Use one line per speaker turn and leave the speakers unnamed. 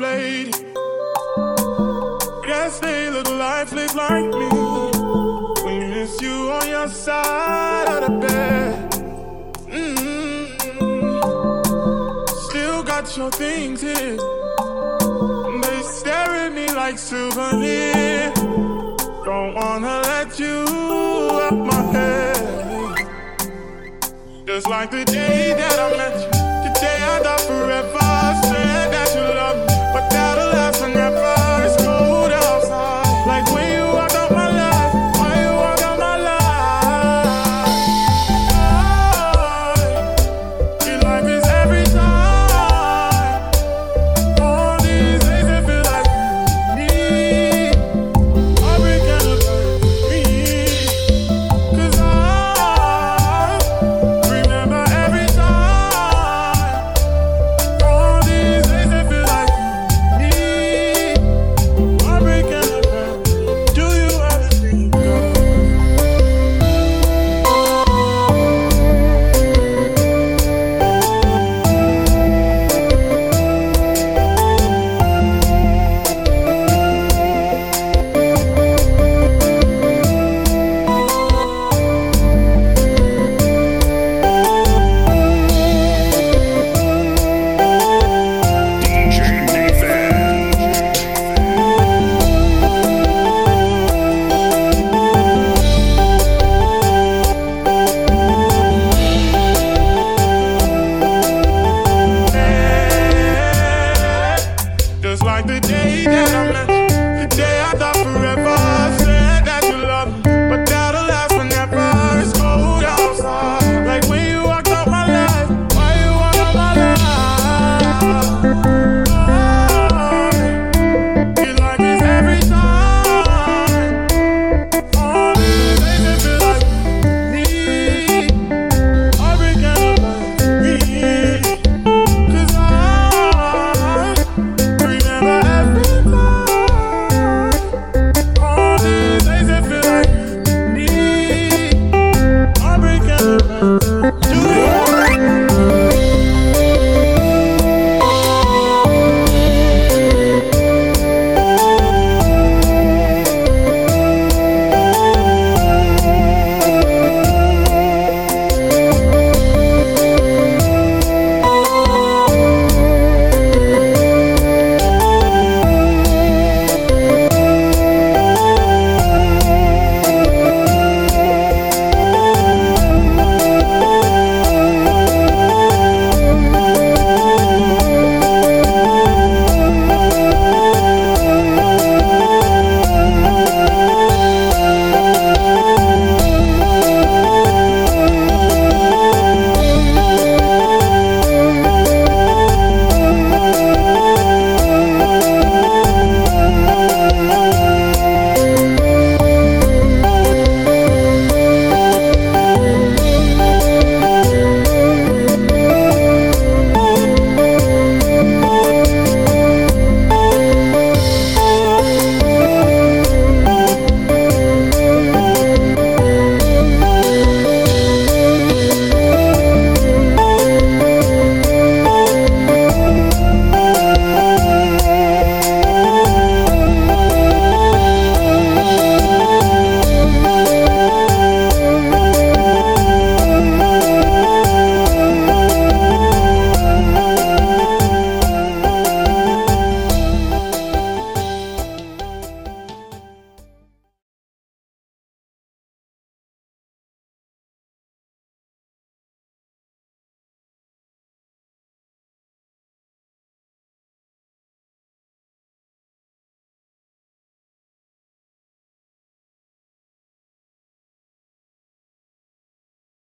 lady. Guess they look lifeless like me. We miss you on your side of the bed. Mm-hmm. Still got your things here. They stare at me like souvenirs. Don't wanna let you out my head. Just like the day that I met you. like the day that I met. you.